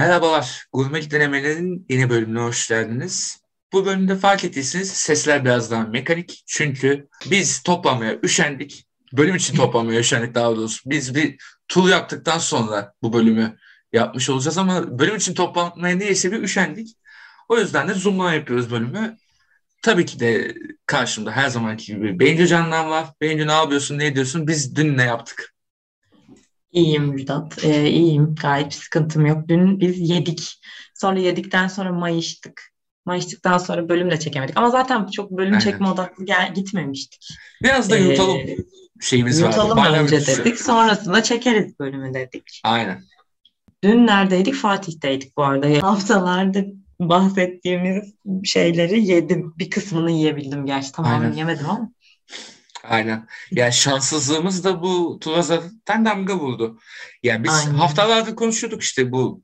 Merhabalar, Gurmelik Denemelerin yeni bölümüne hoş geldiniz. Bu bölümde fark ettiyseniz sesler biraz daha mekanik. Çünkü biz toplamaya üşendik. Bölüm için toplamaya üşendik daha doğrusu. Biz bir tur yaptıktan sonra bu bölümü yapmış olacağız ama bölüm için toplamaya neyse bir üşendik. O yüzden de Zoom'dan yapıyoruz bölümü. Tabii ki de karşımda her zamanki gibi Bengü Can'dan var. Bengü ne yapıyorsun, ne ediyorsun? Biz dün ne yaptık? İyiyim Müjdat. Ee, iyiyim. Gayet bir sıkıntım yok. Dün biz yedik. Sonra yedikten sonra mayıştık. Mayıştıktan sonra bölüm de çekemedik. Ama zaten çok bölüm Aynen. çekme odaklı gel gitmemiştik. Biraz da Ee, yutalım şeyimiz var. Yutalım Bayram önce dedik. Sonrasında çekeriz bölümü dedik. Aynen. Dün neredeydik? Fatih'tteydik bu arada. Haftalarda bahsettiğimiz şeyleri yedim. Bir kısmını yiyebildim gerçi. Tamamını Aynen. yemedim ama. Aynen. Yani şanssızlığımız da bu tura zaten damga vurdu. Yani biz Aynen. haftalardır konuşuyorduk işte bu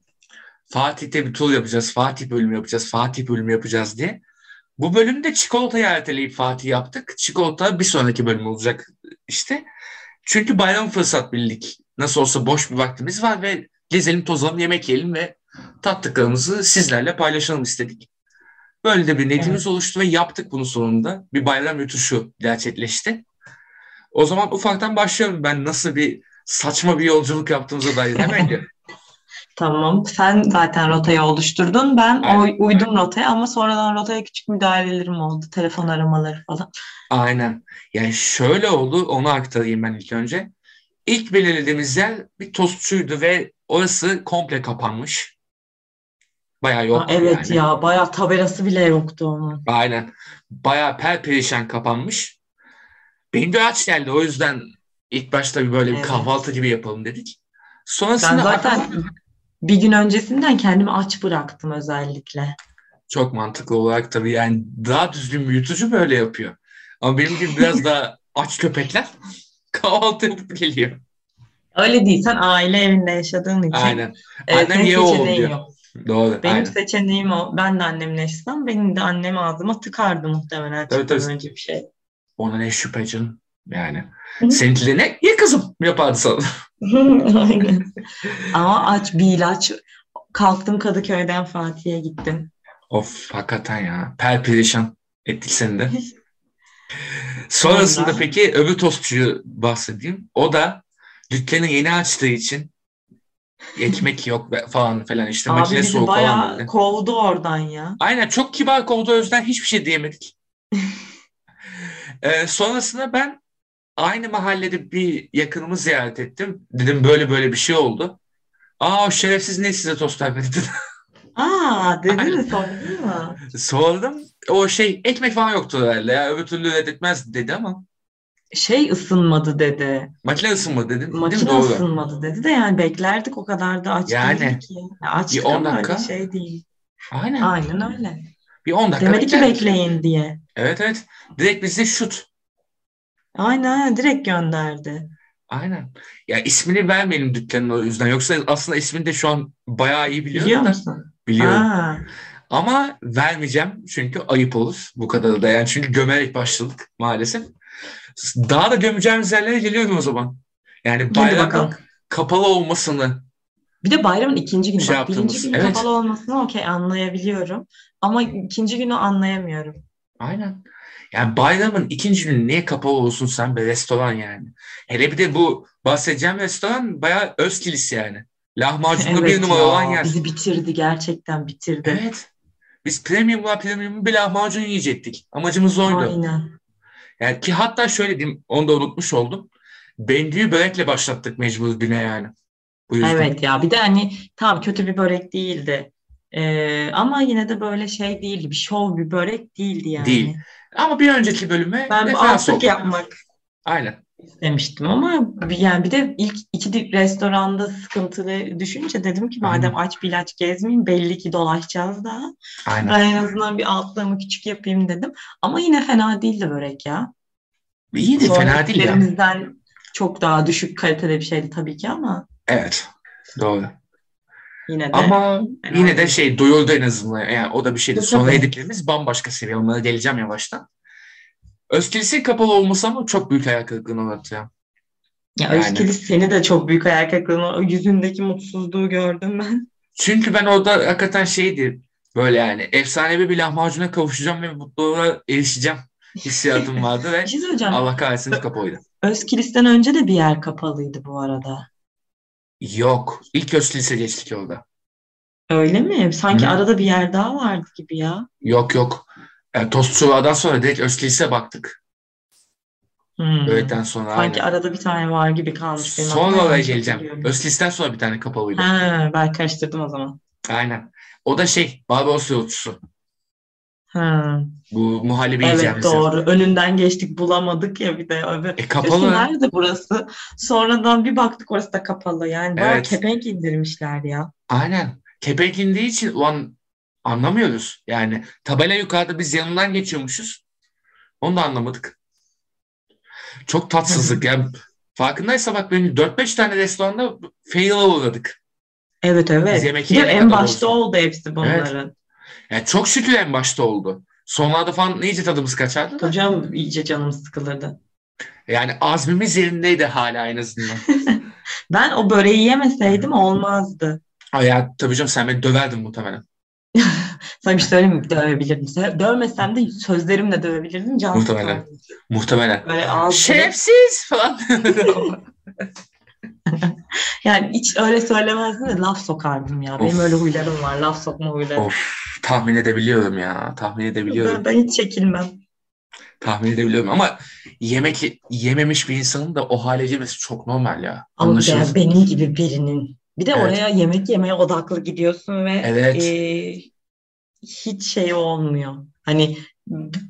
Fatih'te bir tur yapacağız, Fatih bölümü yapacağız, Fatih bölümü yapacağız diye. Bu bölümde çikolatayı erteleyip Fatih yaptık. Çikolata bir sonraki bölüm olacak işte. Çünkü bayram fırsat bildik. Nasıl olsa boş bir vaktimiz var ve gezelim, tozalım, yemek yiyelim ve tattıklarımızı sizlerle paylaşalım istedik. Böyle de bir niyetimiz oluştu ve yaptık bunu sonunda. Bir bayram yutuşu gerçekleşti. O zaman ufaktan başlıyorum. Ben nasıl bir saçma bir yolculuk yaptığımıza dair hemen diyor. Tamam. Sen zaten rotayı oluşturdun. Ben Aynen. uydum rotaya ama sonradan rotaya küçük müdahalelerim oldu. Telefon aramaları falan. Aynen. Yani şöyle oldu, onu aktarayım ben ilk önce. İlk belirlediğimiz yer bir tostçuydu ve orası komple kapanmış. Bayağı yok evet yani. ya bayağı tabelası bile yoktu onun. Aynen. Bayağı perperişan kapanmış. Benim de aç geldi. O yüzden ilk başta bir böyle bir Evet. kahvaltı gibi yapalım dedik. Ben Sonrasında zaten bir gün öncesinden kendimi aç bıraktım özellikle. Çok mantıklı olarak tabii yani daha düzgün bir yutucu böyle yapıyor. Ama benim gibi biraz daha aç köpekler kahvaltı yapıp geliyor. Öyle değil sen aile evinde yaşadığın için Aynen. e, Annem ye oğlum diyor. yok. Doğru. Benim aynen. seçeneğim o. Ben de annemle yaşasam benim de annem ağzıma tıkardı muhtemelen Tabii, tabii. önce bir şey. Ona ne şüphe canım. Yani. Hı. Seninkileri ne? Ye kızım yapardı sana. Aynen. Ama aç bir ilaç. Kalktım Kadıköy'den Fatih'e gittim. Of hakikaten ya. Perperişan ettik seni de. Sonrasında Sonra? peki öbür tostçuyu bahsedeyim. O da dükkanı yeni açtığı için ekmek yok falan falan işte Abi makine soğuk falan bayağı dedi. kovdu oradan ya. Aynen çok kibar kovdu o yüzden hiçbir şey diyemedik. Ee, sonrasında ben aynı mahallede bir yakınımı ziyaret ettim. Dedim böyle böyle bir şey oldu. Aa o şerefsiz ne size tost vermedi dedi. Aa Aynen. mi sordun mu? Sordum. O şey ekmek falan yoktu herhalde ya. Öbür türlü reddetmez dedi ama. Şey ısınmadı dedi. Makine ısınma dedim. Değil mi? Makine Doğru. ısınmadı dedi de yani beklerdik o kadar da aç Yani. değildik ki. Ya Açtık Bir on ama dakika. öyle şey değil. Aynen. Aynen öyle. Bir 10 dakika Demedi ki bekleyin diye. Evet evet. Direkt bize şut. Aynen aynen, direkt gönderdi. Aynen. Ya ismini vermeyelim dükkanın o yüzden. Yoksa aslında ismini de şu an bayağı iyi biliyorum Biliyor musun? Biliyorum. Aa, Ama vermeyeceğim çünkü ayıp olur. Bu kadar da yani. Çünkü gömerek başladık maalesef. Daha da gömeceğimiz yerlere geliyorum o zaman. Yani bakalım. kapalı olmasını Bir de bayramın ikinci günü. Şey Bak birinci günü evet. kapalı olmasını okey anlayabiliyorum. Ama ikinci günü anlayamıyorum. Aynen. Yani bayramın ikinci günü niye kapalı olsun sen be restoran yani. Hele bir de bu bahsedeceğim restoran bayağı öz kilis yani. Lahmacunlu bir Evet numara ya, olan yer. bizi bitirdi gerçekten bitirdi. Evet. Biz premiumla premium bir lahmacun yiyecektik. Amacımız oydu. Aynen. Yani ki hatta şöyle diyeyim onu da unutmuş oldum. Bengü'yü börekle başlattık mecbur güne yani. Bu yüzden. Evet ya bir de hani tamam kötü bir börek değildi. Ee, ama yine de böyle şey değildi. Bir şov bir börek değildi yani. Değil. Ama bir önceki bölüme Ben referans oldu. yapmak Aynen. istemiştim ama yani bir de ilk iki restoranda sıkıntılı düşünce dedim ki madem aç bir ilaç gezmeyeyim belli ki dolaşacağız daha. Aynen. Ben en azından bir altlığımı küçük yapayım dedim. Ama yine fena değildi börek ya. İyi de fena değil ya. Çok daha düşük kalitede bir şeydi tabii ki ama Evet. Doğru. Yine de Ama fena yine de şey doyurdu en azından. Yani o da bir şeydi. Sonra tabii. yediklerimiz bambaşka seviye. Onlara geleceğim yavaştan. Özkilisi kapalı olması ama çok büyük hayal kırıklığına uğrattı ya. Ya Yani. Özkilis seni de çok büyük hayal kırıklığına o yüzündeki mutsuzluğu gördüm ben. Çünkü ben orada hakikaten şeydi böyle yani efsanevi bir lahmacuna kavuşacağım ve mutluluğa erişeceğim hissiyatım vardı ve şey. Allah kahretsin kapalıydı. Özkilis'ten önce de bir yer kapalıydı bu arada. Yok. İlk Özkilis'e geçtik yolda. Öyle mi? Sanki Hı. arada bir yer daha vardı gibi ya. Yok yok. Yani Tost Çuval'dan sonra direkt Özkilis'e baktık. Hmm. Öğleden sonra Sanki aynen. arada bir tane var gibi kalmış benim Sonra oraya geleceğim. Özkilis'ten sonra bir tane kapalıydı. Ha, ben karıştırdım o zaman. Aynen. O da şey Barbaros yolcusu. Ha. Bu muhallebi Evet yiyeceğimiz yer. doğru. Önünden geçtik bulamadık ya bir de. Evet. E Diyorsun, kapalı. nerede burası? Sonradan bir baktık orası da kapalı. Yani bayağı Evet. kepenk indirmişler ya. Aynen. Kepenk indiği için ulan anlamıyoruz. Yani tabela yukarıda biz yanından geçiyormuşuz. Onu da anlamadık. Çok tatsızlık ya. Farkındaysa bak benim 4-5 tane restoranda fail'a uğradık. Evet evet. Biz yemek de en başta olsun. oldu hepsi bunların. Yani çok şükür en başta oldu. Sonlarda falan iyice tadımız kaçardı da. Hocam iyice canım sıkılırdı. Yani azmimiz yerindeydi hala en azından. Ben o böreği yemeseydim olmazdı. Ay ya tabii canım sen beni döverdin muhtemelen. Sana bir şey söyleyeyim mi? Dövebilirdim. Se- Dövmesem de sözlerimle dövebilirdim. Can Muhtemelen. sıkardım. Muhtemelen. Böyle ağzı. Şerefsiz falan. Yani hiç öyle söylemezdim de laf sokardım ya. Benim Of. öyle huylarım var. Laf sokma huyları. of tahmin edebiliyorum ya. Tahmin edebiliyorum. Ben, ben hiç çekilmem. Tahmin edebiliyorum ama yemek yememiş bir insanın da o hale gelmesi çok normal ya. Ama benim gibi birinin. Bir de Evet. oraya yemek yemeye odaklı gidiyorsun ve Evet. e, hiç şey olmuyor. Hani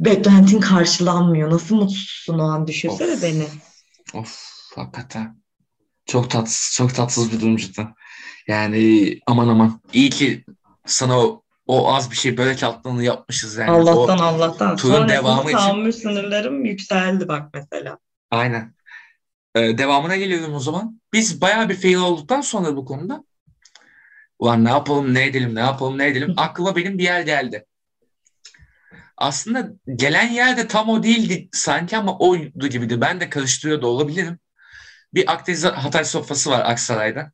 beklentin karşılanmıyor. Nasıl mutsuzsun o an düşünsene Of. beni. Of hakikaten. Çok tatsız, çok tatsız bir durum cidden. Yani aman aman. İyi ki sana o, o az bir şey börek atlığını yapmışız yani. Allah'tan O, Allah'tan. turun Sonrasında devamı için- tahammül sınırlarım yükseldi bak mesela. aynen. Ee, devamına geliyorum o zaman. Biz bayağı bir fail olduktan sonra bu konuda ulan ne yapalım, ne edelim, ne yapalım, ne edelim aklıma benim bir yer geldi. Aslında gelen yer de tam o değildi sanki ama oydu gibiydi. Ben de karıştırıyor da olabilirim. Bir Akdeniz Hatay sofrası var Aksaray'da.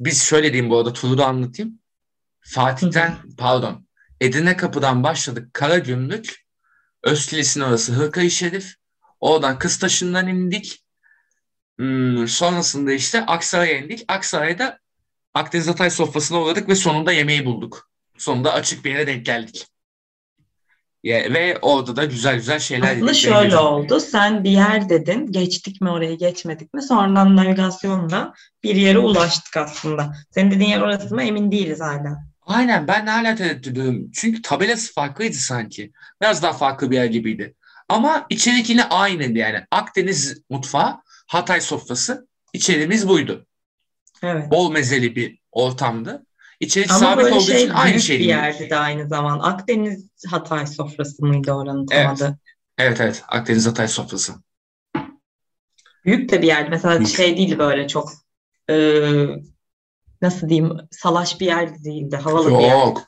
Biz şöyle diyeyim bu arada turu da anlatayım. Fatih'ten pardon Edirne Kapı'dan başladık Karagümrük. Özkilis'in orası Hırkayı Şerif. Oradan Kıstaşı'ndan indik. Hmm, sonrasında işte Aksaray'a indik. Aksaray'da Akdeniz Hatay sofrasına uğradık ve sonunda yemeği bulduk. Sonunda açık bir yere denk geldik. Ya, ve orada da güzel güzel şeyler Aslında şöyle oldu. Sen bir yer dedin. Geçtik mi oraya geçmedik mi? Sonradan navigasyonla bir yere ulaştık aslında. Senin dediğin yer orası mı emin değiliz hala. Aynen ben de hala tereddüt ediyorum. Çünkü tabelası farklıydı sanki. Biraz daha farklı bir yer gibiydi. Ama içerik yine aynıydı yani. Akdeniz mutfağı, Hatay sofrası. İçeriğimiz buydu. Evet. Bol mezeli bir ortamdı. İçerik Ama sabit olduğu şey için aynı şey değil. yerdi de aynı zaman. Akdeniz Hatay sofrası mıydı oranın tam Evet. adı? Evet evet Akdeniz Hatay sofrası. Büyük de bir yerdi. Mesela Büyük. şey değil böyle çok e, nasıl diyeyim salaş bir yer değildi. Havalı bir yer. Yok.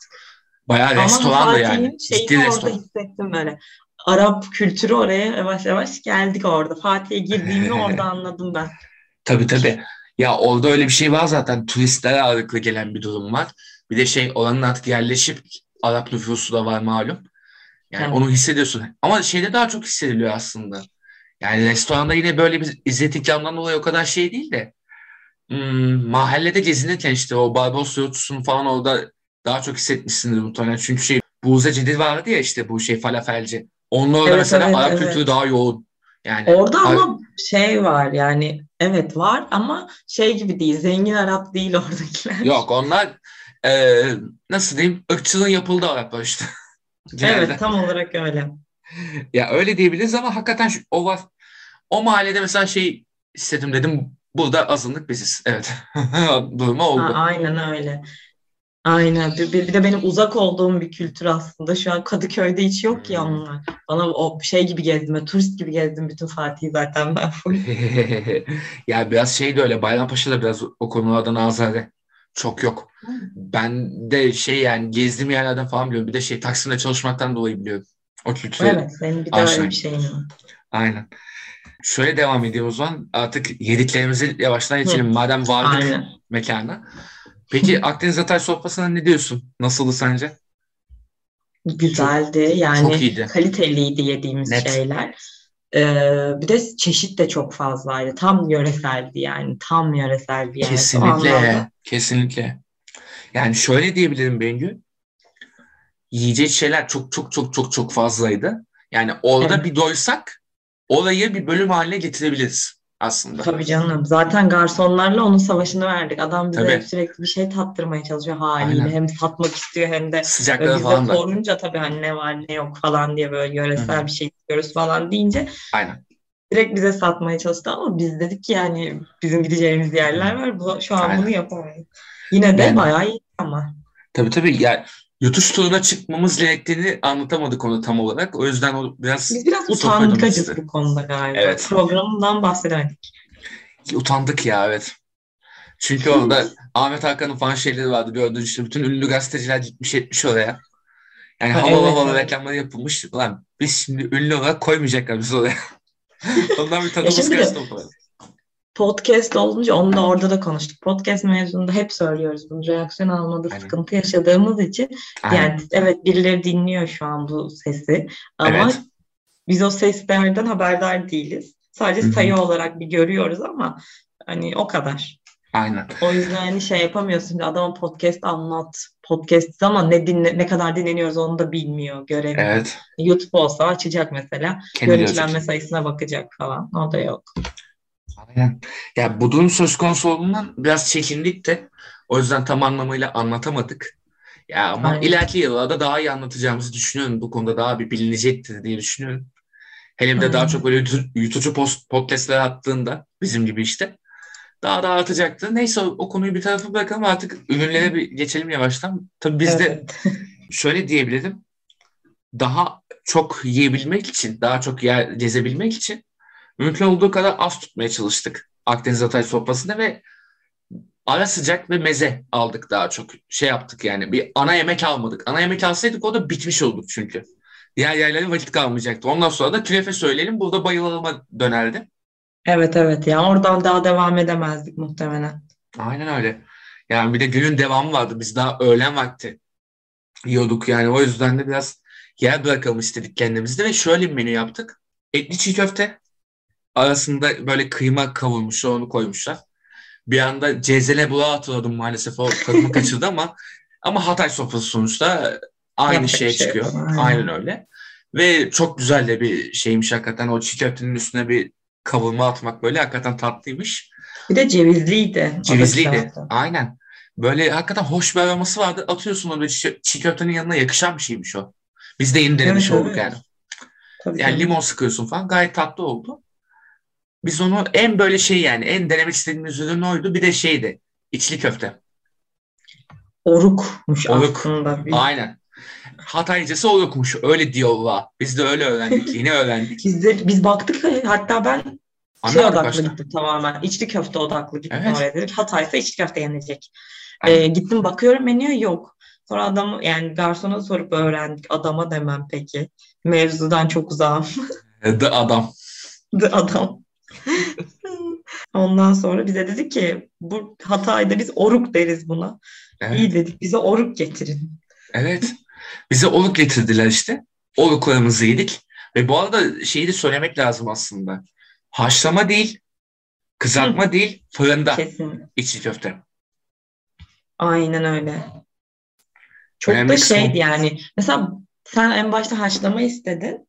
Bayağı Ama restorandı Fatih'in yani. Ciddi orada restoran. hissettim böyle. Arap kültürü oraya yavaş yavaş geldik orada. Fatih'e girdiğimi orada anladım ben. Tabii tabii. Ya orada öyle bir şey var zaten. Turistler ağırlıklı gelen bir durum var. Bir de şey oranın artık yerleşip Arap nüfusu da var malum. Yani Evet. onu hissediyorsun. Ama şeyde daha çok hissediliyor aslında. Yani restoranda yine böyle bir İzzet ikramdan dolayı o kadar şey değil de hmm, mahallede gezinirken işte o Barbaros yolcusunu falan orada daha çok hissetmişsindir muhtemelen. Çünkü şey Buğza Cedid vardı ya işte bu şey falafelci. Onun orada Evet, mesela evet, Arap evet. kültürü daha yoğun. Yani Orada ama şey var yani evet var ama şey gibi değil. Zengin Arap değil oradakiler. Yok onlar e, nasıl diyeyim ırkçılığın yapıldığı Araplar işte. Evet tam olarak öyle. Ya öyle diyebiliriz ama hakikaten şu, o var. O mahallede mesela şey istedim dedim burada azınlık biziz. Evet. Durumu oldu. Ha, aynen öyle. Aynen. Bir, bir, de benim uzak olduğum bir kültür aslında. Şu an Kadıköy'de hiç yok ya Hmm. onlar. Bana o şey gibi gezdim. ben Turist gibi gezdim bütün Fatih'i zaten ben ya biraz şey de öyle Bayrampaşa'da biraz o konulardan azade. Çok yok. Ben de şey yani gezdiğim yerlerden falan biliyorum. Bir de şey Taksim'de çalışmaktan dolayı biliyorum. O kültürü. Evet, senin bir de öyle bir şeyin var. Aynen. Şöyle devam ediyor o zaman. Artık yediklerimizi yavaştan geçelim. Madem vardık Aynen. mekana. Peki Akdeniz Hatay sofrasına ne diyorsun? Nasıldı sence? Güzeldi. Yani Çok iyiydi. kaliteliydi yediğimiz Net. şeyler. Ee, bir de çeşit de çok fazlaydı. Tam yöreseldi yani. Tam yöresel bir yer. Kesinlikle. Kesinlikle. Yani şöyle diyebilirim Bengü. Yiyecek şeyler çok çok çok çok çok fazlaydı. Yani orada Evet. bir doysak orayı bir bölüm haline getirebiliriz aslında. Tabii canım. Zaten garsonlarla onun savaşını verdik. Adam bize Tabii. sürekli bir şey tattırmaya çalışıyor haliyle. Aynen. Hem satmak istiyor hem de bize falan da. sorunca tabii hani ne var ne yok falan diye böyle yöresel hı. bir şey istiyoruz falan deyince Aynen. direkt bize satmaya çalıştı ama biz dedik ki yani bizim gideceğimiz yerler var. Bu, şu an bunu Aynen. yapamayız. Yine de Yani bayağı iyi ama. tabii tabii yani yurt turuna çıkmamız gerektiğini anlatamadık onu tam olarak. O yüzden o biraz Biz biraz olmuştu. bu konuda galiba. Evet. Programından bahsedemedik. Utandık ya evet. Çünkü orada Ahmet Hakan'ın falan şeyleri vardı gördüğün işte bütün ünlü gazeteciler gitmiş etmiş oraya. Yani Ha, havalı evet, havalı evet. reklamları yapılmış. Ulan biz şimdi ünlü olarak koymayacaklar biz oraya. Ondan bir tadımız kaçtı o kadar. Podcast olunca onu da orada da konuştuk. Podcast mevzunda hep söylüyoruz bunu. Reaksiyon almada Aynen. sıkıntı yaşadığımız için Aynen. yani evet birileri dinliyor şu an bu sesi ama Evet. biz o seslerden haberdar değiliz. Sadece Hı hı. sayı olarak bir görüyoruz ama hani o kadar. Aynen. O yüzden hani şey yapamıyorsun. Adama podcast anlat. Podcast ama ne dinle, ne kadar dinleniyoruz onu da bilmiyor, göremiyor. Evet. YouTube olsa açacak mesela. Kendi Görüntülenme sayısına bakacak falan. O da yok. Aynen. Ya bu durum söz konusu olduğundan biraz çekindik de o yüzden tam anlamıyla anlatamadık. Ya ama Aynen. ileriki yıllarda daha iyi anlatacağımızı düşünüyorum. Bu konuda daha bir bilinecektir diye düşünüyorum. Hele bir de daha çok böyle yutu- yutucu post, podcastler attığında bizim gibi işte daha da artacaktır. Neyse o, o konuyu bir tarafa bırakalım artık ürünlere bir geçelim yavaştan. Tabii biz de Evet. şöyle diyebilirim. Daha çok yiyebilmek için, daha çok yer gezebilmek için mümkün olduğu kadar az tutmaya çalıştık Akdeniz Hatay sofrasında ve ara sıcak ve meze aldık daha çok. Şey yaptık yani bir ana yemek almadık. Ana yemek alsaydık o da bitmiş olduk çünkü. Diğer yerlere vakit kalmayacaktı. Ondan sonra da künefe söyleyelim burada bayılalıma dönerdi. Evet evet ya oradan daha devam edemezdik muhtemelen. Aynen öyle. Yani bir de günün devamı vardı. Biz daha öğlen vakti yiyorduk yani. O yüzden de biraz yer bırakalım istedik kendimizde ve şöyle bir menü yaptık. Etli çiğ köfte arasında böyle kıyma kavurmuş onu koymuşlar. Bir anda cezene bulağa atıyordum maalesef o tadımı kaçırdı ama ama Hatay sofrası sonuçta aynı şey çıkıyor. Aynen. Aynen öyle. Ve çok güzel de bir şeymiş hakikaten o çiğ köftenin üstüne bir kavurma atmak böyle hakikaten tatlıymış. Bir de cevizliydi. Cevizliydi. Aynen. Böyle hakikaten hoş bir aroması vardı. Atıyorsun onu çiğ, çiğ köftenin yanına yakışan bir şeymiş o. Biz de yeni denemiş Evet, olduk evet. yani. Tabii Yani canım. limon sıkıyorsun falan gayet tatlı oldu. Biz onu en böyle şey yani en denemek istediğimiz ürün oydu. Bir de şeydi içli köfte. Orukmuş Oruk. aslında. Aynen. Hataycısı o yokmuş. Öyle diyorlar. Biz de öyle öğrendik. Yeni öğrendik. Biz de biz baktık hatta ben şey Anlamadık odaklı başta. gittim tamamen. İçli köfte odaklı gittim Evet. oraya dedik. Hatay'sa içli köfte yenecek. Aynen. Ee, gittim bakıyorum menüye yok. Sonra adam yani garsona sorup öğrendik. Adama demem peki. Mevzudan çok uzağım. The adam. adam. Ondan sonra bize dedi ki bu Hatay'da biz oruk deriz buna. Evet. İyi dedik bize oruk getirin. Evet. Bize oluk getirdiler işte. Oluklarımızı yedik. Ve bu arada şeyi de söylemek lazım aslında. Haşlama değil, kızartma değil, fırında Kesin. içli köfte. Aynen öyle. Çok Önemli da kısmı şeydi yani. Mesela sen en başta haşlama istedin.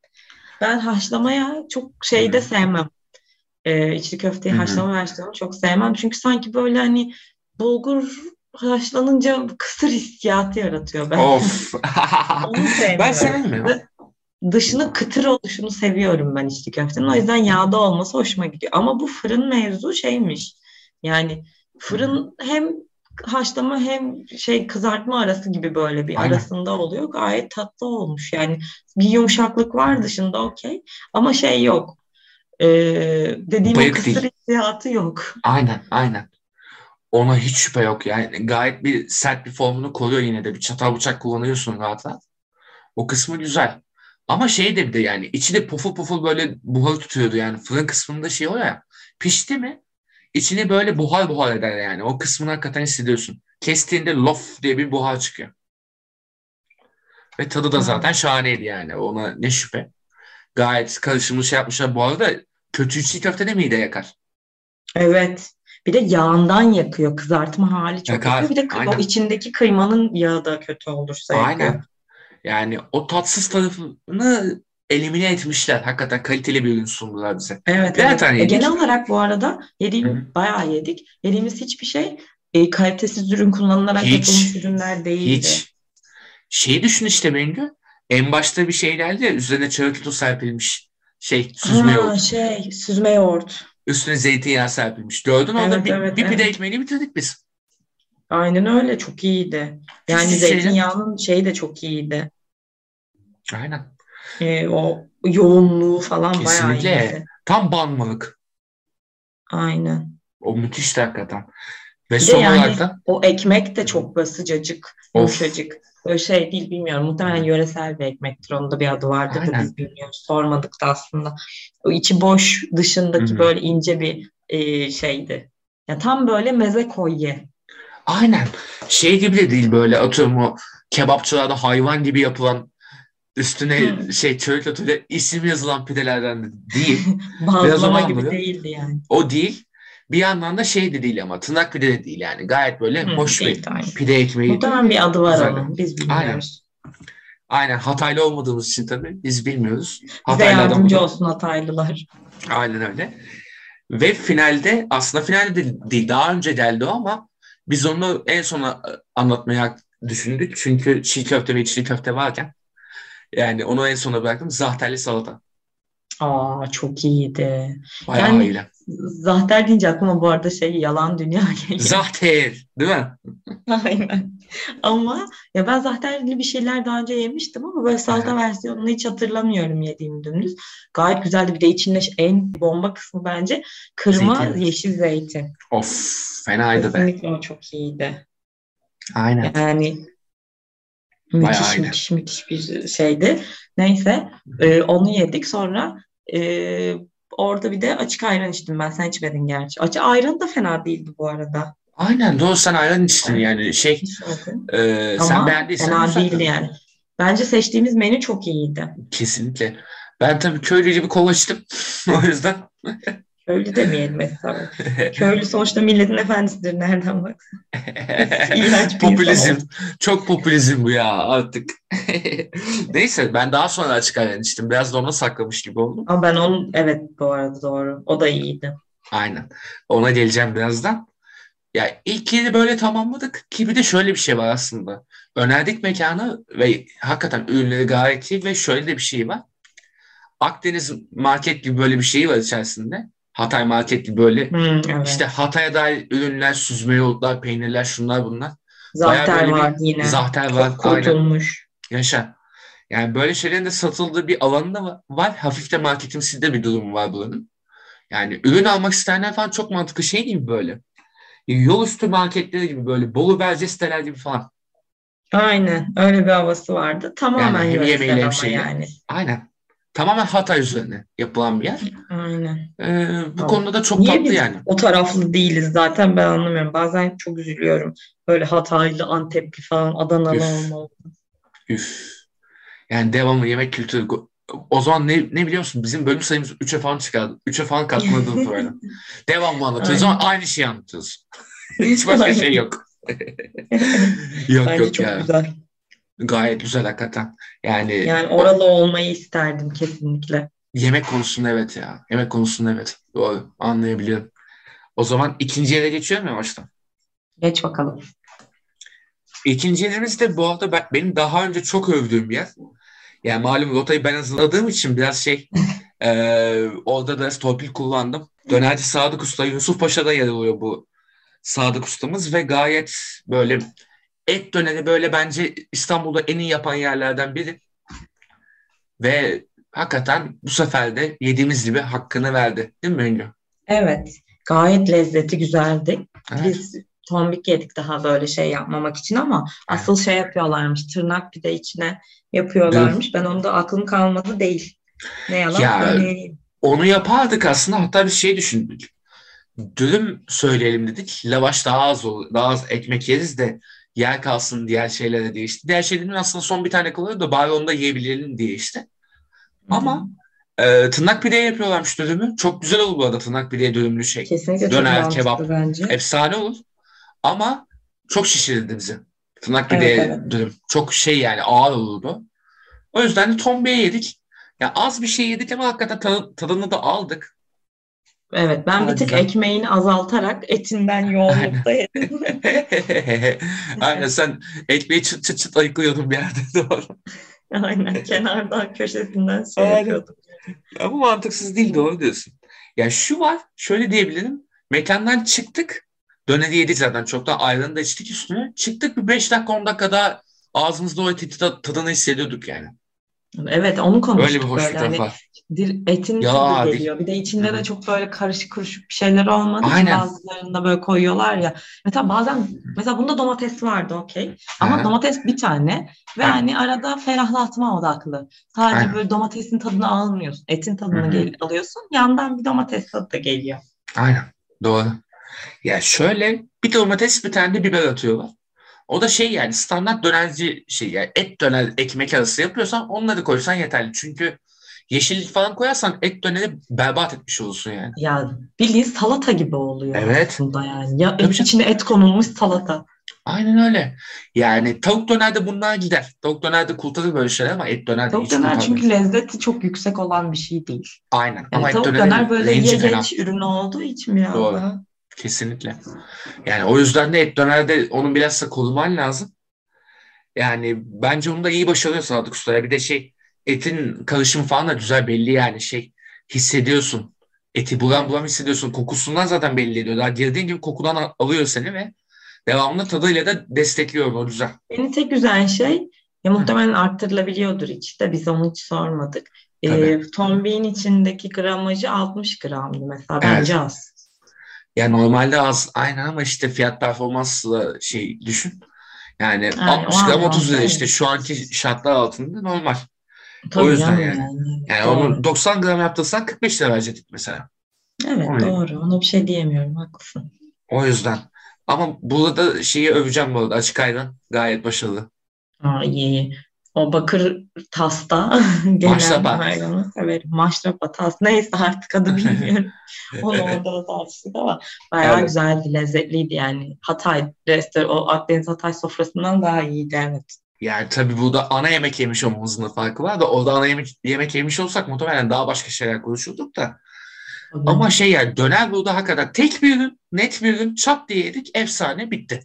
Ben haşlamaya çok şey de Hı hı. sevmem. Ee, içli köfteyi haşlama versiyonu çok sevmem. Çünkü sanki böyle hani bulgur haşlanınca kısır hissiyatı yaratıyor ben. Of. Onu ben sevmiyorum. Dışının kıtır oluşunu seviyorum ben içli köftenin. O yüzden yağda olması hoşuma gidiyor. Ama bu fırın mevzu şeymiş. Yani fırın hem haşlama hem şey kızartma arası gibi böyle bir Aynen. arasında oluyor. Gayet tatlı olmuş. Yani bir yumuşaklık var dışında okey. Ama şey yok. Ee, dediğim o Bayık kısır değil. hissiyatı yok. Aynen, aynen. Ona hiç şüphe yok yani. Gayet bir sert bir formunu koruyor yine de. Bir çatal bıçak kullanıyorsun rahat rahat. O kısmı güzel. Ama şey de bir de yani içi de puful puful böyle buhar tutuyordu yani. Fırın kısmında şey o ya. Pişti mi? içini böyle buhar buhar eder yani. O kısmını hakikaten hissediyorsun. Kestiğinde lof diye bir buhar çıkıyor. Ve tadı da zaten şahaneydi yani. Ona ne şüphe. Gayet karışımlı şey yapmışlar. Bu arada kötü içli köfte de mide yakar. Evet. Bir de yağından yakıyor. Kızartma hali çok Yakar, yakıyor. Bir de kı- aynen. o içindeki kıymanın yağı da kötü olursa yakıyor. Aynen. Yani o tatsız tarafını elimine etmişler. Hakikaten kaliteli bir ürün sundular bize. Evet, Birer evet. tane E, yedik. genel olarak bu arada yediğim Hı. bayağı yedik. Yediğimiz hiçbir şey e, kalitesiz ürün kullanılarak Hiç. yapılmış ürünler değildi. Hiç. Şeyi düşün işte Bengü. En başta bir şey geldi ya üzerine çörek serpilmiş. Şey süzme Ha, yoğurt. şey süzme yoğurt. Üstüne zeytinyağı serpilmiş. Gördün mü? Orada Evet, bir, evet, bir pide evet. ekmeğini bitirdik biz. Aynen öyle çok iyiydi. Yani şeyler. zeytinyağının şeyi de çok iyiydi. Aynen. E, o yoğunluğu falan bayağı Kesinlikle. iyiydi. Tam banmalık. Aynen. O müthişti hakikaten. Ve son yani olarak da o ekmek de çok böyle sıcacık, yumuşacık. Böyle şey değil bilmiyorum. Muhtemelen yöresel bir ekmektir. Onun da bir adı vardır da biz bilmiyoruz. Sormadık da aslında. O içi boş, dışındaki Hı hı. böyle ince bir e, şeydi. Ya tam böyle meze koy ye. aynen şey gibi de değil böyle atıyorum o kebapçılarda hayvan gibi yapılan üstüne Hı. şey çörek otuyla isim yazılan pidelerden de değil. Bazlama gibi değildi yani. O değil. Bir yandan da şey de değil ama tırnak pide de değil yani. Gayet böyle Hı, hoş bir aynen. pide ekmeği. Muhtemelen bir adı var Güzel. onun. Biz Aynen. bilmiyoruz. Aynen Hataylı olmadığımız için tabii biz bilmiyoruz. Bize Hataylı adam yardımcı burada. olsun Hataylılar. Aynen öyle. Ve finalde aslında finalde de değil daha önce geldi o ama biz onu en sona anlatmaya düşündük. Çünkü çiğ köfte ve içli köfte varken yani onu en sona bıraktım. Zahterli salata. Aa çok iyiydi. Bayağı Yani- iyiydi. Zahter deyince aklıma bu arada şey yalan dünya geliyor. Zahter değil mi? Aynen. Ama ya ben zahterli bir şeyler daha önce yemiştim ama böyle salata versiyonunu hiç hatırlamıyorum yediğim dümdüz. Gayet güzeldi. Bir de içinde en bomba kısmı bence kırma Zeytin. yeşil zeytin. Of fenaydı be. Kesinlikle o çok iyiydi. Aynen. Yani Bayağı müthiş iyiydi. müthiş müthiş bir şeydi. Neyse e, onu yedik sonra e, orada bir de açık ayran içtim ben. Sen içmedin gerçi. Açık ayran da fena değildi bu arada. Aynen doğru sen ayran içtin yani şey e, sen beğendiysen fena değildi yani. Bence seçtiğimiz menü çok iyiydi. Kesinlikle. Ben tabii köylü gibi kola içtim. o yüzden Köylü demeyelim hesabı. Köylü sonuçta milletin efendisidir. Nereden bak? İğrenç popülizm. Çok popülizm bu ya artık. Neyse ben daha sonra açık ayran içtim. Biraz da ona saklamış gibi oldum. Ama ben onun evet bu arada doğru. O da iyiydi. Aynen. Ona geleceğim birazdan. Ya ilk yeri böyle tamamladık ki bir de şöyle bir şey var aslında. Önerdik mekanı ve hakikaten ürünleri gayet iyi ve şöyle de bir şey var. Akdeniz market gibi böyle bir şey var içerisinde. Hatay market gibi böyle. Hmm, evet. İşte Hatay'a dair ürünler, süzme yoğurtlar, peynirler, şunlar bunlar. Zahter vardı yine. Zahter var. Çok Aynen. Yaşa. Yani böyle şeylerin de satıldığı bir alanı da va- var. Hafif de marketimsi de bir durum var buranın. Yani ürün almak isteyenler falan çok mantıklı şey gibi böyle. Yol üstü marketleri gibi böyle Bolu Belce siteler gibi falan. Aynen. Öyle bir havası vardı. Tamamen Yani hem yemeğiyle hem şeyle. yani. Aynen. Tamamen Hatay üzerine yapılan bir yer. Aynen. Ee, bu Tamam. konuda da çok Niye tatlı yani. o taraflı değiliz zaten ben anlamıyorum. Bazen çok üzülüyorum. Böyle Hataylı, Antepli falan, Adanalı Üf. olmalı. Üf. Yani devamlı yemek kültürü. O zaman ne, ne biliyor musun? Bizim bölüm sayımız 3'e falan çıkardı. 3'e falan katladı böyle. Devamlı anlatıyoruz ama aynı şeyi anlatıyoruz. Hiç başka şey yok. yok Bence yok çok ya. güzel. Gayet güzel hakikaten. Yani, Yani oralı olmayı isterdim kesinlikle. yemek konusunda evet ya. Yemek konusunda evet. Doğru. Anlayabiliyorum. O zaman ikinci yere geçiyorum yavaştan. Geç bakalım. İkinci yerimiz de bu arada ben, benim daha önce çok övdüğüm bir yer. Yani malum rotayı ben hazırladığım için biraz şey eee, orada da torpil kullandım. Dönerci Sadık Usta Yusuf Paşa'da yer alıyor bu Sadık Ustamız ve gayet böyle et döneri böyle bence İstanbul'da en iyi yapan yerlerden biri. Ve hakikaten bu sefer de yediğimiz gibi hakkını verdi. Değil mi Bengü? Evet. Gayet lezzeti güzeldi. Evet. Biz tombik yedik daha böyle şey yapmamak için ama asıl şey yapıyorlarmış. Tırnak pide içine yapıyorlarmış. Ben onda aklım kalmadı değil. Ne yalan Ya, söyleyeyim. Onu yapardık aslında hatta bir şey düşündük. dürüm söyleyelim dedik. Lavaş daha az olur, daha az ekmek yeriz de yer kalsın diğer şeylere diye işte. Diğer şeylerin aslında son bir tane kalıyor da bari onu da yiyebilelim diye işte. Ama e, tırnak pide yapıyorlarmış dürümü. Çok güzel olur bu arada tırnak pideye dürümlü şey. Kesinlikle Döner, kebap. bence. Efsane olur. Ama çok şişirirdi bizi. Tırnak pideye Evet, evet. dürüm. Çok şey yani ağır olurdu. O yüzden de ton B'ye yedik. Ya az bir şey yedik ama hakikaten tadı- tadını da aldık. Evet ben Daha bir tık güzel. ekmeğini azaltarak etinden yoğunlukta yedim. Aynen sen ekmeği çıt çıt çıt ayıklıyordun bir yerde doğru. Aynen kenardan köşesinden şey Aynen. yapıyordum. Ama mantıksız değil doğru diyorsun. Ya şu var şöyle diyebilirim. Mekandan çıktık. Döneri yedik zaten çoktan ayranı da içtik üstüne. Çıktık bir 5 dakika 10 dakika daha ağzımızda o eti tad- tadını hissediyorduk yani. Evet onu konuştuk bir hoş böyle bir taraf hani var. Dil, etin Ya, tadı geliyor. Bir de içinde Hı hı. de çok böyle karışık kuruşuk bir şeyler olmadığı için Aynen. bazılarında böyle koyuyorlar ya. Mesela bazen mesela bunda domates vardı okey. Ama Aha. domates bir tane ve Aynen. hani arada ferahlatma odaklı. Sadece Aynen. böyle domatesin tadını almıyorsun. Etin tadını Hı hı. gel- alıyorsun. Yandan bir domates tadı da geliyor. Aynen. Doğru. Ya şöyle bir domates bir tane de biber atıyorlar. O da şey yani standart dönerci şey yani et döner ekmek arası yapıyorsan onları koysan yeterli. Çünkü yeşillik falan koyarsan et döneri berbat etmiş olursun yani. Ya bildiğin salata gibi oluyor Evet. aslında yani. Ya Tabii içine et konulmuş salata. Aynen öyle. Yani tavuk dönerde bunlar gider. Tavuk dönerde kurtarır böyle şeyler ama et dönerde Tavuk döner çünkü lezzeti çok yüksek olan bir şey değil. Aynen. Yani ama et tavuk dönerin döner böyle ye geç ürünü olduğu için biraz Doğru. daha. Kesinlikle. Yani o yüzden de et dönerde onun biraz da koruman lazım. Yani bence onu da iyi başarıyor Sadık Usta. Ya Bir de şey etin karışımı falan da güzel belli yani şey hissediyorsun. Eti buram buram hissediyorsun. Kokusundan zaten belli ediyor. Daha girdiğin gibi kokudan al- alıyor seni ve devamlı tadıyla da destekliyor o güzel. Beni tek güzel şey ya muhtemelen arttırılabiliyordur içte. Biz onu hiç sormadık. Ee, Tabii. tombiğin içindeki gramajı 60 gramdı mesela. Evet. Bence az. Yani normalde az aynen ama işte fiyat performansla şey düşün. Yani Yani 60 o gram 30 lira işte şu anki şartlar altında normal. Tabii yüzden canım yani. yani. Yani Doğru. onu 90 gram yaptırsan 45 lira verecektik mesela. Evet Öyle. doğru. Ona bir şey diyemiyorum. Haklısın. O yüzden. Ama burada şeyi öveceğim bu arada. Açık ayran gayet başarılı. Aa, iyi iyi. O bakır tasta Maşrapa. hayranı severim. Maşrapa tas. Neyse artık adı bilmiyorum. Onu orada da tartıştık ama bayağı Evet. güzeldi, lezzetliydi yani. Hatay restoran, o Akdeniz Hatay sofrasından daha iyiydi evet. Yani tabii burada ana yemek yemiş olmamızın da farkı var da orada ana yemek, yemek yemiş olsak muhtemelen daha başka şeyler konuşurduk da. Ama şey yani döner burada hakikaten tek bir ürün, net bir ürün, çat diye yedik, efsane bitti.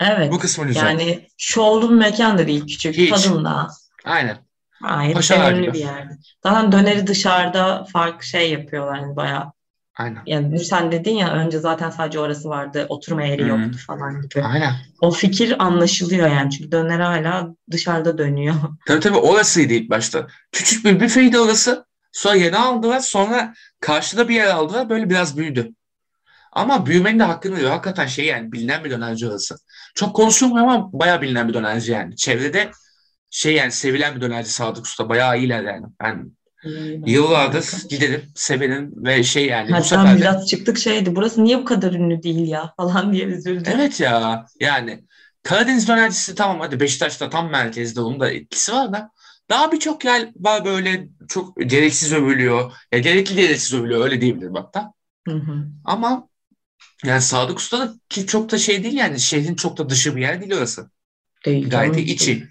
Evet. Bu kısmı güzel. Yani şovlu bir mekan da değil küçük. Hiç. Tadında. Aynen. Sevimli gibi. bir yerdi. Zaten döneri dışarıda farklı şey yapıyorlar yani bayağı. Aynen. Yani sen dedin ya önce zaten sadece orası vardı. Oturma yeri Hı. yoktu falan gibi. Aynen. O fikir anlaşılıyor yani. Çünkü döner hala dışarıda dönüyor. Tabii tabii orasıydı ilk başta. Küçük bir büfeydi orası. Sonra yeni aldılar. Sonra karşıda bir yer aldılar. Böyle biraz büyüdü. Ama büyümenin de hakkını veriyor. Hakikaten şey yani bilinen bir dönerci orası. Çok konuşulmuyor ama bayağı bilinen bir dönerci yani. Çevrede şey yani sevilen bir dönerci Sadık Usta. Bayağı iyiler yani. Ben yıllardır Harika. giderim, severim ve şey yani bu Hatta sefer de biraz çıktık şeydi. Burası niye bu kadar ünlü değil ya falan diye üzüldüm. evet ya yani Karadeniz dönercisi tamam hadi Beşiktaş'ta tam merkezde onun da etkisi var da daha birçok yer var böyle çok gereksiz övülüyor. Ya gerekli gereksiz övülüyor öyle diyebilirim hatta. Hı hı. Ama yani Sadık Usta da ki çok da şey değil yani şehrin çok da dışı bir yer değil orası. Değil Gayet canım. içi.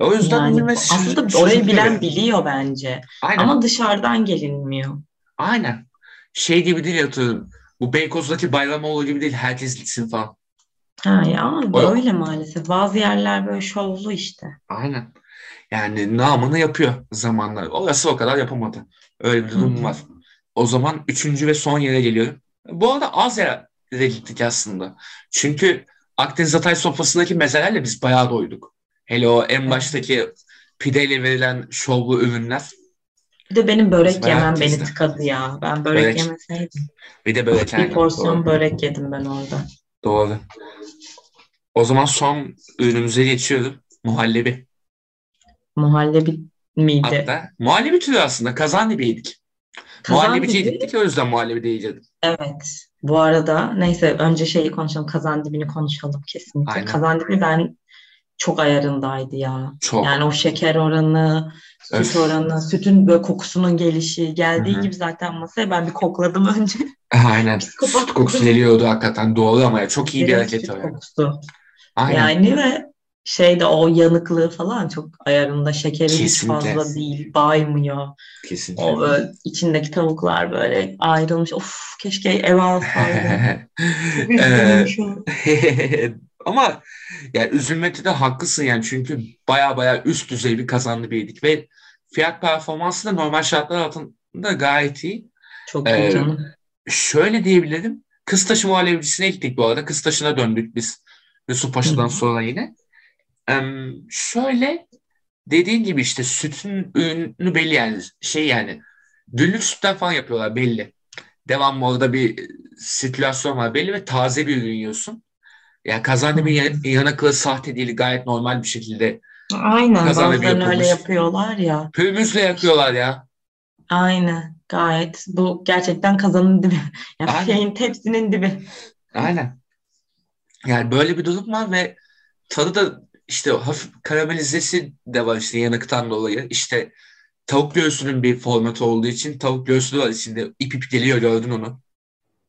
E, o yüzden Yani bilmesi aslında şaşırtıyor orayı bilen beni. biliyor bence. Aynen. Ama dışarıdan gelinmiyor. Aynen. Şey gibi değil atıyorum. Bu Beykoz'daki Bayramoğlu gibi değil. Herkes gitsin falan. Ha ya O- öyle maalesef. Bazı yerler böyle şovlu işte. Aynen. Yani namını yapıyor zamanlar. Orası o kadar yapamadı. Öyle bir durum var. O zaman üçüncü ve son yere geliyorum. Bu arada az yere gittik aslında. Çünkü Akdeniz Hatay sofrasındaki mezelerle biz bayağı doyduk. Hele o en baştaki pideyle verilen şovlu ürünler. Bir de benim börek Bayağı yemem beni tıkadı ya. Ben börek Börek. yemeseydim. Bir de börek Bir porsiyon Doğru. börek yedim ben orada. Doğru. O zaman son ürünümüze geçiyorum. Muhallebi. Muhallebi miydi? Hatta muhallebi türü aslında. Kazandibi yedik. Muhallebici dedik o yüzden muhallebi diyeceğim. Evet. Bu arada neyse önce şeyi konuşalım. Kazan dibini konuşalım kesinlikle. Aynen. Kazan dibi ben çok ayarındaydı ya. Çok. Yani o şeker oranı, süt Öf. oranı, sütün böyle kokusunun gelişi geldiği Hı-hı. gibi zaten masaya ben bir kokladım önce. Aynen. süt kokusu geliyordu hakikaten doğru ama çok iyi bir hareket o. kokusu. Aynen. Yani ve şeyde o yanıklığı falan çok ayarında. Şekeri Kesinlikle. hiç fazla değil. Baymıyor. Kesinlikle. O böyle içindeki tavuklar böyle ayrılmış. Of keşke ev alsaydım. Ama yani üzülmekte de haklısın yani çünkü baya baya üst düzey bir kazandı biriydik ve fiyat performansı da normal şartlar altında gayet iyi. Çok ee, iyi canım. Şöyle diyebilirim. Kıstaşı muhallebicisine gittik bu arada. Kıstaşı'na döndük biz. Yusuf Paşa'dan sonra yine. Ee, şöyle dediğin gibi işte sütün ürünü belli yani şey yani günlük sütten falan yapıyorlar belli. Devamlı orada bir sirkülasyon var belli ve taze bir ürün yiyorsun. Yani kazandibi yanıklı sahte değil gayet normal bir şekilde Aynen bazen öyle yapıyorlar ya. Pürmüzle yakıyorlar ya. Aynen gayet. Bu gerçekten kazanın dibi. Yani Aynen. şeyin tepsinin dibi. Aynen. Yani böyle bir durum var ve tadı da işte hafif karamelizesi de var işte yanıktan dolayı. İşte tavuk göğsünün bir formatı olduğu için tavuk göğsü var içinde ip ip geliyor gördün onu.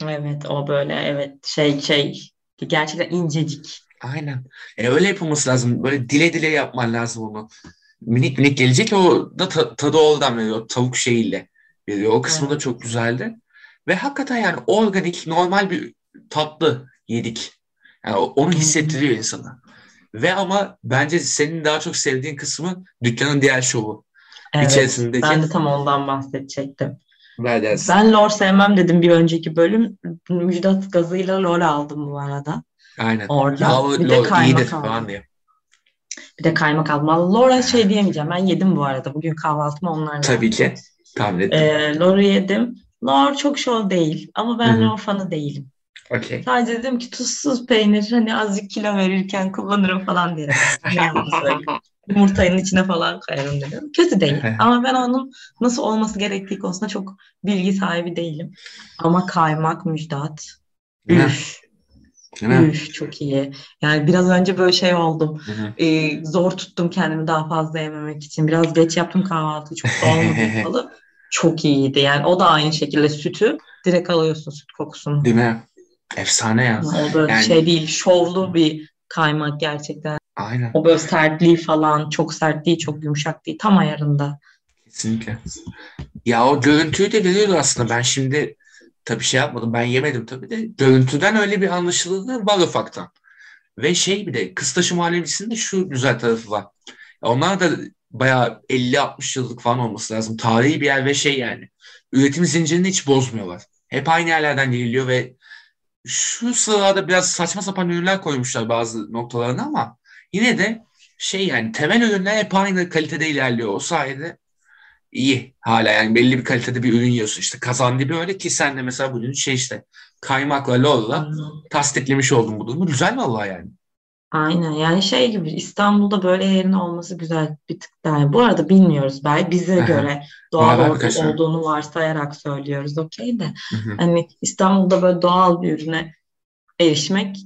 Evet o böyle evet şey şey gerçekten incecik. Aynen. E öyle yapılması lazım. Böyle dile dile yapman lazım onu. Minik minik gelecek o da ta- tadı oradan veriyor. Tavuk şeyiyle veriyor. O kısmı evet. da çok güzeldi. Ve hakikaten yani organik normal bir tatlı yedik. Yani onu hissettiriyor insana. Ve ama bence senin daha çok sevdiğin kısmı dükkanın diğer şovu. Evet, içerisindeki... ben de tam ondan bahsedecektim. Ben lor sevmem dedim bir önceki bölüm. Müjdat gazıyla lor aldım bu arada. Aynen. Orada. Ya, bir de kaymak aldım. diye. Bir de kaymak aldım. Lor'a şey diyemeyeceğim. Ben yedim bu arada. Bugün kahvaltımı onlarla Tabii ki. Tahmin ettim. Ee, Lor'u yedim. Lor çok şov değil. Ama ben Hı-hı. Lor fanı değilim. Okay. Sadece dedim ki tuzsuz peynir hani azıcık kilo verirken kullanırım falan diye. Yumurtanın içine falan koyarım dedim. Kötü değil. Ama ben onun nasıl olması gerektiği konusunda çok bilgi sahibi değilim. Ama kaymak müjdat. Üf. Üf, çok iyi. Yani biraz önce böyle şey oldum. Ee, zor tuttum kendimi daha fazla yememek için. Biraz geç yaptım kahvaltıyı. Çok da olmadı Çok iyiydi. Yani o da aynı şekilde sütü direkt alıyorsun süt kokusunu. Değil mi? Efsane ya. O böyle yani... şey değil, şovlu bir kaymak gerçekten. Aynen. O böyle sertliği falan çok sert değil, çok yumuşak değil. Tam ayarında. Kesinlikle. Ya o görüntüyü de veriyordu aslında. Ben şimdi tabii şey yapmadım. Ben yemedim tabii de. Görüntüden öyle bir anlaşıldığı var ufaktan. Ve şey bir de Kıstaşı Muhallebisi'nin de şu güzel tarafı var. Onlar da bayağı 50-60 yıllık falan olması lazım. Tarihi bir yer ve şey yani. Üretim zincirini hiç bozmuyorlar. Hep aynı yerlerden geliliyor ve şu sırada biraz saçma sapan ürünler koymuşlar bazı noktalarına ama yine de şey yani temel ürünler hep aynı kalitede ilerliyor. O sayede iyi hala yani belli bir kalitede bir ürün yiyorsun. İşte kazandı öyle ki sen de mesela bugün şey işte kaymakla lolla tasdiklemiş oldun bu durumu. Güzel vallahi yani. Aynen yani şey gibi İstanbul'da böyle yerin olması güzel bir tık daha. Bu arada bilmiyoruz belki bize göre doğal olduğunu varsayarak söylüyoruz okey de. Hani İstanbul'da böyle doğal bir ürüne erişmek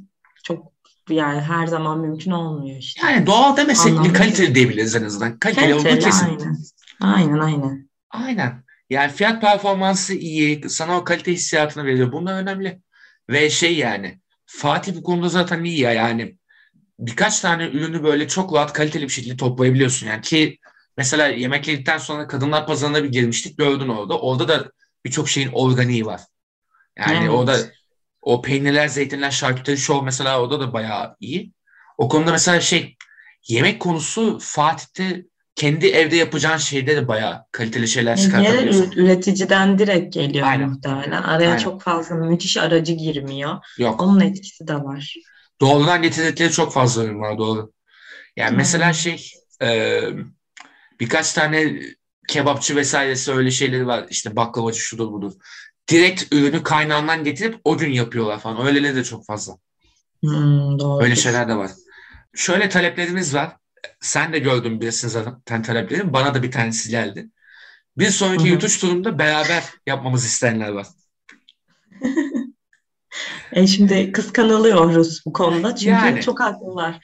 çok yani her zaman mümkün olmuyor işte. Yani doğal demesek bir kaliteli diyebiliriz en azından. Kaliteli, kaliteli olduğu kesin. Aynen. aynen aynen. Aynen. Yani fiyat performansı iyi. Sana o kalite hissiyatını veriyor. Bunlar önemli. Ve şey yani Fatih bu konuda zaten iyi ya yani birkaç tane ürünü böyle çok rahat kaliteli bir şekilde toplayabiliyorsun. Yani ki mesela yemek yedikten sonra kadınlar pazarına bir girmiştik gördün orada. Orada da birçok şeyin organiği var. Yani evet. orada o peynirler, zeytinler, şarküteri şov mesela orada da bayağı iyi. O konuda mesela şey yemek konusu Fatih'te kendi evde yapacağın şeyde de bayağı kaliteli şeyler çıkartabiliyorsun. Üreticiden direkt geliyor Aynen. muhtemelen. Araya Aynen. çok fazla müthiş aracı girmiyor. Yok. Onun etkisi de var. Doğrudan getirdikleri çok fazla ürün var doğru. Yani hmm. mesela şey e, birkaç tane kebapçı vesairesi öyle şeyleri var. İşte baklavacı şudur budur. Direkt ürünü kaynağından getirip o gün yapıyorlar falan. Öyleleri de çok fazla. Hmm, doğru. Öyle şeyler de var. Şöyle taleplerimiz var. Sen de gördün bilirsin zaten taleplerin. Bana da bir tanesi geldi. Bir sonraki yutuş turunda beraber yapmamız isteyenler var. e şimdi kıskanılıyoruz bu konuda çünkü yani. çok haklılar.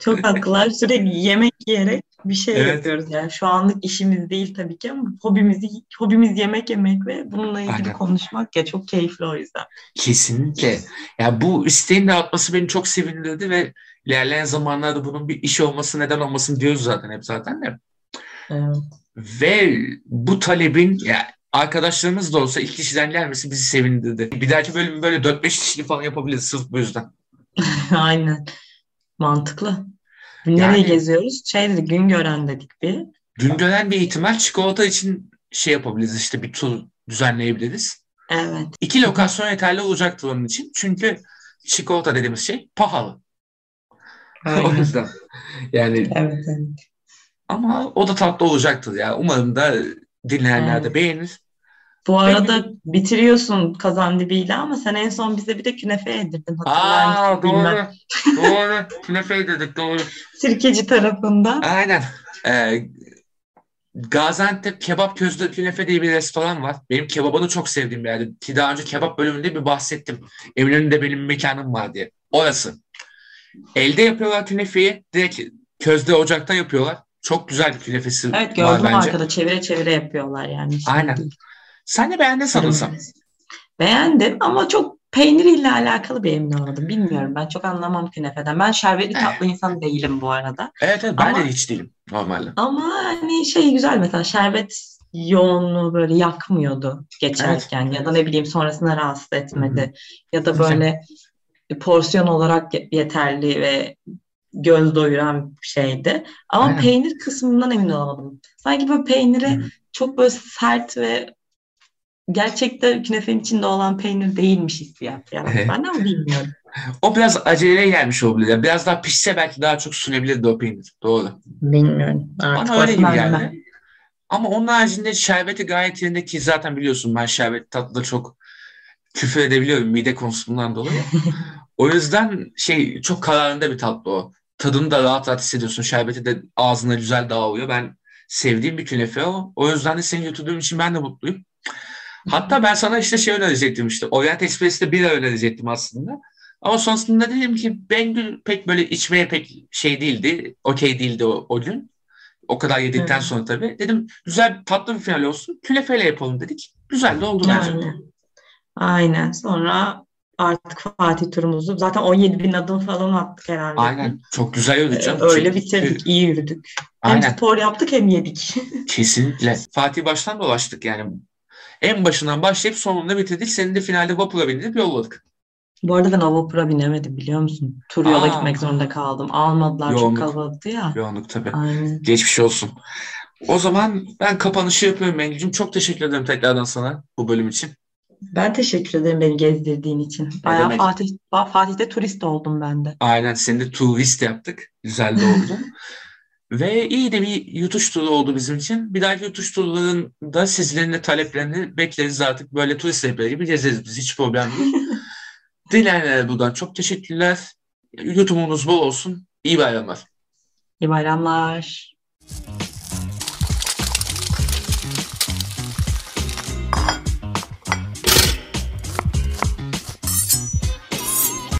Çok haklılar. Sürekli yemek yiyerek bir şey evet. yapıyoruz yani. Şu anlık işimiz değil tabii ki ama hobimizi hobimiz yemek yemek ve bununla ilgili Aynen. konuşmak ya çok keyifli o yüzden. Kesinlikle. Ya yani bu isteğin de artması beni çok sevindirdi ve ilerleyen zamanlarda bunun bir iş olması neden olmasın diyoruz zaten hep zaten de. Evet. Ve bu talebin ya yani arkadaşlarımız da olsa iki kişiden gelmesi bizi sevindirdi. Bir dahaki bölüm böyle 4-5 kişilik falan yapabiliriz sırf bu yüzden. Aynen. Mantıklı. Nereye yani, geziyoruz? Şey dedik, Güngören dedik bir. Güngören bir ihtimal çikolata için şey yapabiliriz işte bir tur düzenleyebiliriz. Evet. İki lokasyon yeterli olacaktır onun için. Çünkü çikolata dediğimiz şey pahalı. o yüzden. Yani evet, evet. Ama o da tatlı olacaktır ya. Umarım da dinleyenler de beğenir. Bu arada Peki. bitiriyorsun kazan dibiyle ama sen en son bize bir de künefe yedirdin. Aa doğru. doğru. Künefe yedirdik doğru. Sirkeci tarafında. Aynen. Ee, Gaziantep Kebap Közde Künefe diye bir restoran var. Benim kebabını çok sevdiğim bir yerde. Ki daha önce kebap bölümünde bir bahsettim. Eminönü'nde benim mekanım var diye. Orası. Elde yapıyorlar künefeyi. Direkt közde ocakta yapıyorlar. Çok güzel bir künefesi evet, gördüm var bence. arkada çevire çevire yapıyorlar yani. Aynen. Değil. Sen de beğendin sanırsam. Beğendim ama çok peyniriyle alakalı bir emin olmadım. Bilmiyorum ben çok anlamam künefeden. Ben şerbetli tatlı insan değilim bu arada. Evet evet ben ama, de hiç değilim normalde. Ama hani şey güzel mesela şerbet yoğunluğu böyle yakmıyordu geçerken evet. ya da ne bileyim sonrasında rahatsız etmedi. Hı-hı. Ya da böyle porsiyon olarak yeterli ve göz doyuran bir şeydi. Ama Aynen. peynir kısmından emin olamadım. Sanki böyle peyniri Hı-hı. çok böyle sert ve gerçekten künefenin içinde olan peynir değilmiş hissiyat. Yani ben ama bilmiyorum. O biraz aceleye gelmiş olabilir. Biraz daha pişse belki daha çok sunabilirdi o peynir. Doğru. Bilmiyorum. Artık Bana öyle gibi geldi. Ama onun haricinde şerbeti gayet yerinde ki zaten biliyorsun ben şerbet tatlıda çok küfür edebiliyorum mide konusundan dolayı. o yüzden şey çok kararında bir tatlı o. Tadını da rahat rahat hissediyorsun. Şerbeti de ağzına güzel dağılıyor. Ben sevdiğim bir künefe o. O yüzden de seni götürdüğüm için ben de mutluyum. Hatta ben sana işte şey önerecektim işte. Orient Express'te bira önerecektim aslında. Ama sonrasında dedim ki Bengül pek böyle içmeye pek şey değildi. Okey değildi o, o gün. O kadar yedikten evet. sonra tabii. Dedim güzel tatlı bir final olsun. Künefeyle yapalım dedik. Güzel de oldu bence. Aynen. Aynen. Sonra artık Fatih turumuzu zaten 17 bin adım falan attık herhalde. Aynen. Çok güzel yürüdük canım. Öyle Çünkü... bitirdik. iyi yürüdük. Aynen. Hem spor yaptık hem yedik. Kesinlikle. Fatih baştan dolaştık yani. En başından başlayıp sonunda bitirdik. Seni de finalde vapura bindirip yolladık. Bu arada ben vapura binemedim biliyor musun? Tur yola Aa. gitmek zorunda kaldım. Almadılar Yoğunluk. çok kalabalıktı ya. Yoğunluk tabii. Aynen. Geçmiş olsun. O zaman ben kapanışı yapıyorum Bengül'cüm. Çok teşekkür ederim tekrardan sana bu bölüm için. Ben teşekkür ederim beni gezdirdiğin için. Bayağı Fatih, Fatih'te turist oldum ben de. Aynen seni de turist yaptık. Güzel de oldu. Ve iyi de bir yutuş turu oldu bizim için. Bir dahaki yutuş turlarında sizlerin de taleplerini bekleriz artık. Böyle turist rehberi gibi gezeriz biz. Hiç problem değil. Dileyenlere buradan çok teşekkürler. YouTube'unuz bol olsun. İyi bayramlar. İyi bayramlar.